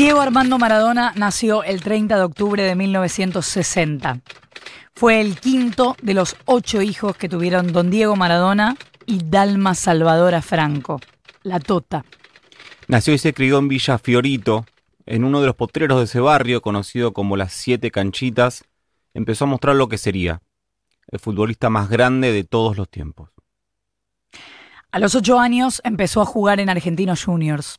Diego Armando Maradona nació el 30 de octubre de 1960. Fue el quinto de los ocho hijos que tuvieron don Diego Maradona y Dalma Salvadora Franco, la Tota. Nació y se crió en Villa Fiorito, en uno de los potreros de ese barrio, conocido como las Siete Canchitas, empezó a mostrar lo que sería, el futbolista más grande de todos los tiempos. A los ocho años empezó a jugar en Argentinos Juniors.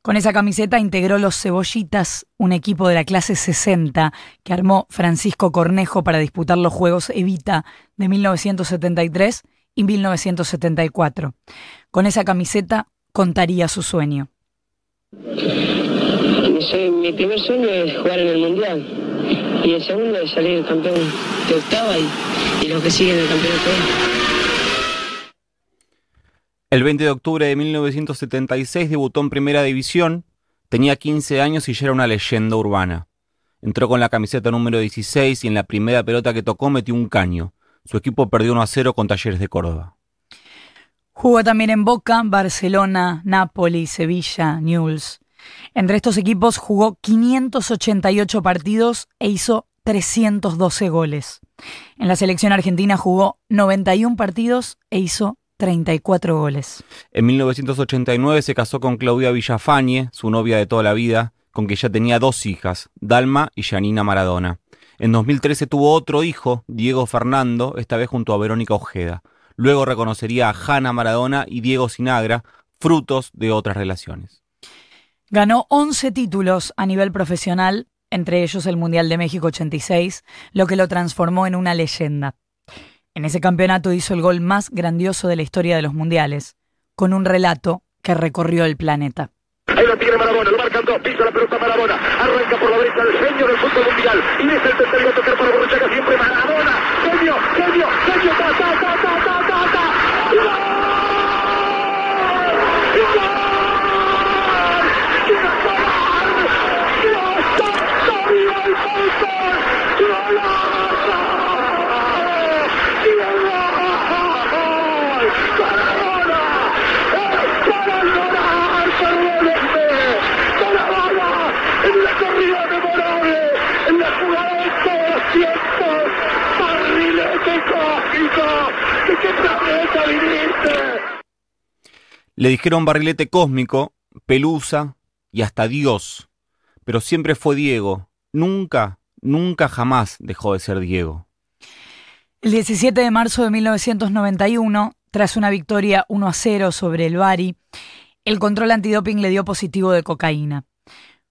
Con esa camiseta integró los Cebollitas, un equipo de la clase 60 que armó Francisco Cornejo para disputar los Juegos Evita de 1973 y 1974. Con esa camiseta contaría su sueño. mi primer sueño es jugar en el Mundial y el segundo es salir campeón de octava y, y los que siguen el campeonato. El 20 de octubre de 1976 debutó en Primera División, tenía 15 años y ya era una leyenda urbana. Entró con la camiseta número 16 y en la primera pelota que tocó metió un caño. Su equipo perdió 1 a 0 con Talleres de Córdoba. Jugó también en Boca, Barcelona, Nápoles, Sevilla, Newell's. Entre estos equipos jugó 588 partidos e hizo 312 goles. En la selección argentina jugó 91 partidos e hizo 34 goles. En 1989 se casó con Claudia Villafañe, su novia de toda la vida, con que ya tenía dos hijas, Dalma y Janina Maradona. En 2013 tuvo otro hijo, Diego Fernando, esta vez junto a Verónica Ojeda. Luego reconocería a Hanna Maradona y Diego Sinagra, frutos de otras relaciones. Ganó 11 títulos a nivel profesional, entre ellos el Mundial de México 86, lo que lo transformó en una leyenda. En ese campeonato hizo el gol más grandioso de la historia de los mundiales, con un relato que recorrió el planeta. Ahí lo tiene Marabona, lo marcan dos, pisa la pelota Marabona, arranca por la derecha el genio del fútbol mundial, y es el tercero a tocar para Borruchaga siempre Marabona, genio, genio, genio, ta, ta, ta, ta, ta, ta, ta, ¡Gol! ¡Gol! Le dijeron barrilete cósmico, pelusa y hasta Dios, pero siempre fue Diego, nunca, nunca jamás dejó de ser Diego. El 17 de marzo de 1991, tras una victoria 1 a 0 sobre el Bari, el control antidoping le dio positivo de cocaína.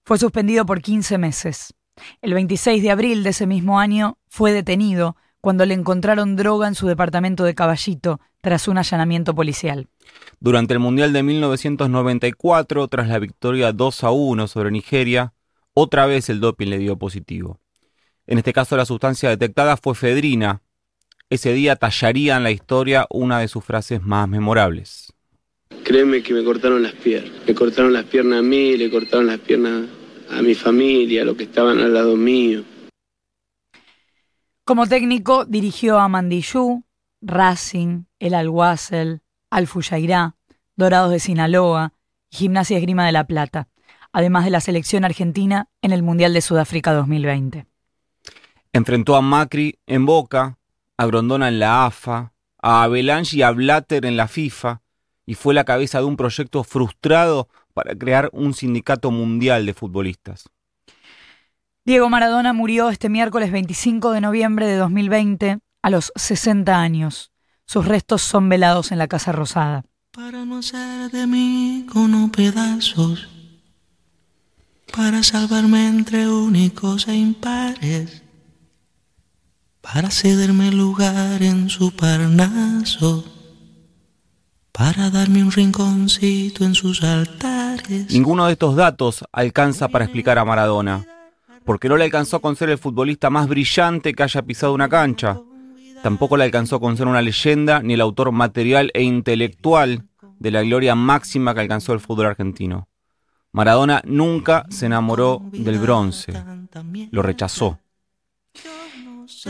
Fue suspendido por 15 meses. El 26 de abril de ese mismo año fue detenido cuando le encontraron droga en su departamento de Caballito tras un allanamiento policial. Durante el Mundial de 1994, tras la victoria 2 a 1 sobre Nigeria, otra vez el doping le dio positivo. En este caso la sustancia detectada fue fedrina. Ese día tallaría en la historia una de sus frases más memorables. Créeme que me cortaron las piernas. Me cortaron las piernas a mí, le cortaron las piernas a mi familia, a los que estaban al lado mío. Como técnico dirigió a Mandillú, Racing, El Alguacel, Alfuyairá, Dorados de Sinaloa y Gimnasia Esgrima de La Plata, además de la selección argentina en el Mundial de Sudáfrica 2020. Enfrentó a Macri en Boca, a Grondona en la AFA, a Avalanche y a Blatter en la FIFA, y fue la cabeza de un proyecto frustrado para crear un sindicato mundial de futbolistas. Diego Maradona murió este miércoles 25 de noviembre de 2020 a los 60 años. Sus restos son velados en la Casa Rosada. Para no hacer de mí con pedazos, para salvarme entre únicos e impares, para cederme lugar en su parnaso, para darme un rinconcito en sus altares. Ninguno de estos datos alcanza para explicar a Maradona porque no le alcanzó con ser el futbolista más brillante que haya pisado una cancha. Tampoco le alcanzó con ser una leyenda ni el autor material e intelectual de la gloria máxima que alcanzó el fútbol argentino. Maradona nunca se enamoró del bronce, lo rechazó.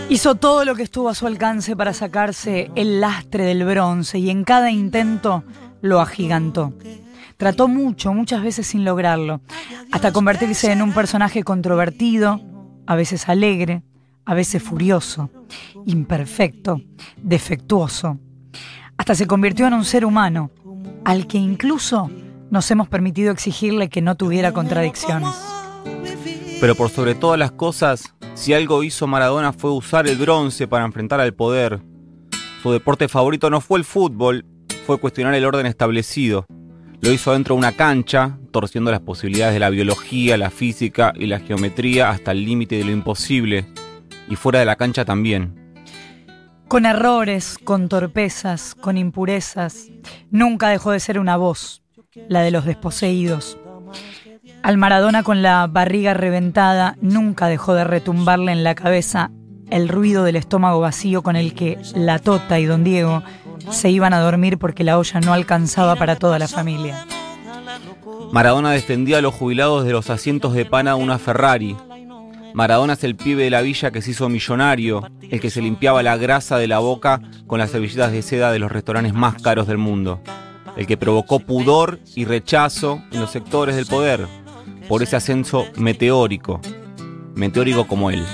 Hizo todo lo que estuvo a su alcance para sacarse el lastre del bronce y en cada intento lo agigantó. Trató mucho, muchas veces sin lograrlo, hasta convertirse en un personaje controvertido, a veces alegre, a veces furioso, imperfecto, defectuoso. Hasta se convirtió en un ser humano, al que incluso nos hemos permitido exigirle que no tuviera contradicciones. Pero por sobre todas las cosas, si algo hizo Maradona fue usar el bronce para enfrentar al poder. Su deporte favorito no fue el fútbol, fue cuestionar el orden establecido. Lo hizo dentro de una cancha, torciendo las posibilidades de la biología, la física y la geometría hasta el límite de lo imposible. Y fuera de la cancha también. Con errores, con torpezas, con impurezas, nunca dejó de ser una voz, la de los desposeídos. Al Maradona con la barriga reventada nunca dejó de retumbarle en la cabeza el ruido del estómago vacío con el que la Tota y Don Diego se iban a dormir porque la olla no alcanzaba para toda la familia. Maradona defendía a los jubilados de los asientos de pana de una Ferrari. Maradona es el pibe de la villa que se hizo millonario, el que se limpiaba la grasa de la boca con las servilletas de seda de los restaurantes más caros del mundo, el que provocó pudor y rechazo en los sectores del poder por ese ascenso meteórico, meteórico como él.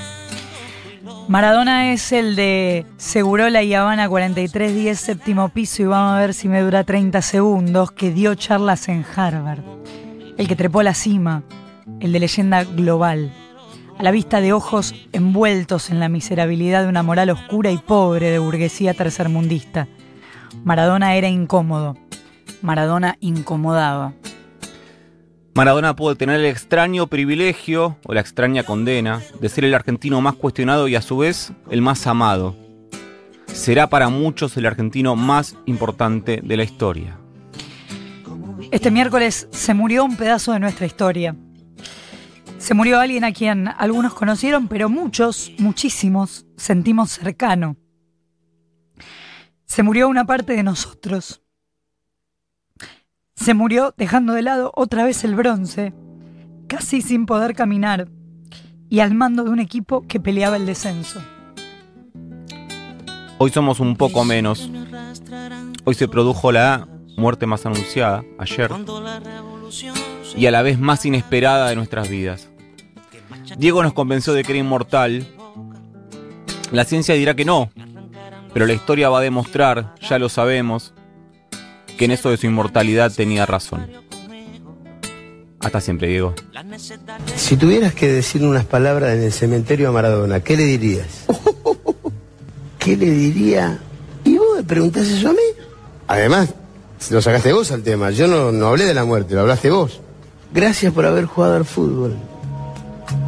Maradona es el de Segurola y Habana 4310 séptimo piso y vamos a ver si me dura 30 segundos, que dio charlas en Harvard. El que trepó a la cima, el de leyenda global. A la vista de ojos envueltos en la miserabilidad de una moral oscura y pobre de burguesía tercermundista. Maradona era incómodo. Maradona incomodaba. Maradona pudo tener el extraño privilegio o la extraña condena de ser el argentino más cuestionado y a su vez el más amado. Será para muchos el argentino más importante de la historia. Este miércoles se murió un pedazo de nuestra historia. Se murió alguien a quien algunos conocieron, pero muchos, muchísimos, sentimos cercano. Se murió una parte de nosotros. Se murió dejando de lado otra vez el bronce, casi sin poder caminar, y al mando de un equipo que peleaba el descenso. Hoy somos un poco menos. Hoy se produjo la muerte más anunciada, ayer, y a la vez más inesperada de nuestras vidas. Diego nos convenció de que era inmortal. La ciencia dirá que no, pero la historia va a demostrar, ya lo sabemos, que en eso de su inmortalidad tenía razón. Hasta siempre, Diego. Si tuvieras que decir unas palabras en el cementerio a Maradona, ¿qué le dirías? ¿Qué le diría? ¿Y vos me preguntás eso a mí? Además, lo sacaste vos al tema. Yo no, no hablé de la muerte, lo hablaste vos. Gracias por haber jugado al fútbol.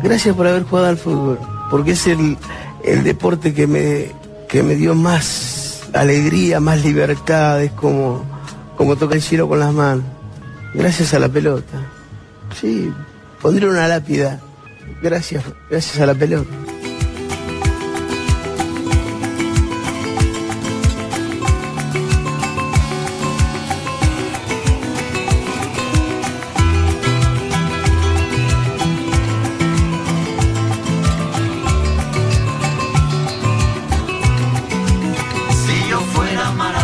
Gracias por haber jugado al fútbol. Porque es el, el deporte que me, que me dio más alegría, más libertad. Es como como toca el cielo con las manos, gracias a la pelota. Sí, pondré una lápida, gracias, gracias a la pelota. Si yo fuera maravilloso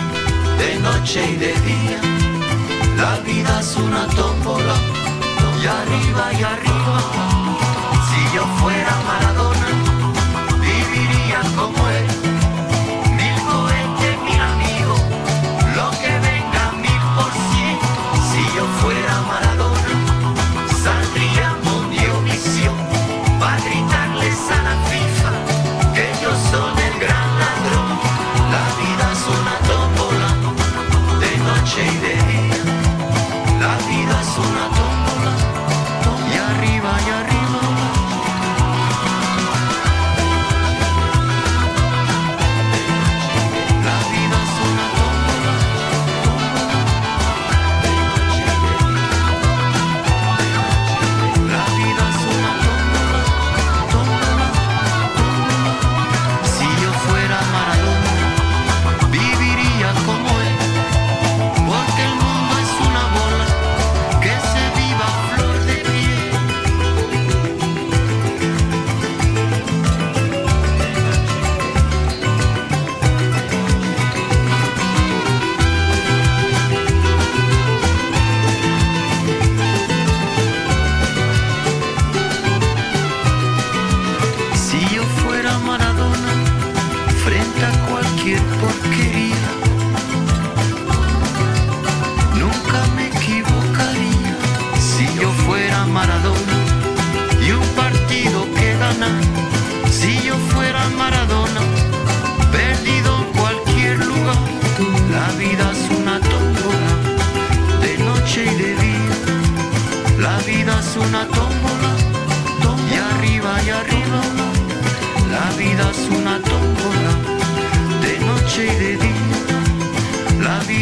de noche y de día. La vida es una tómbola, y arriba y arriba. Si yo fuera para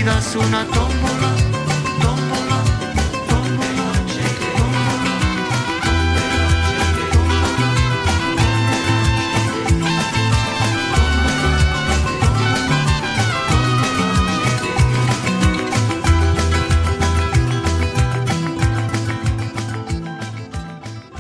vida es una tómbola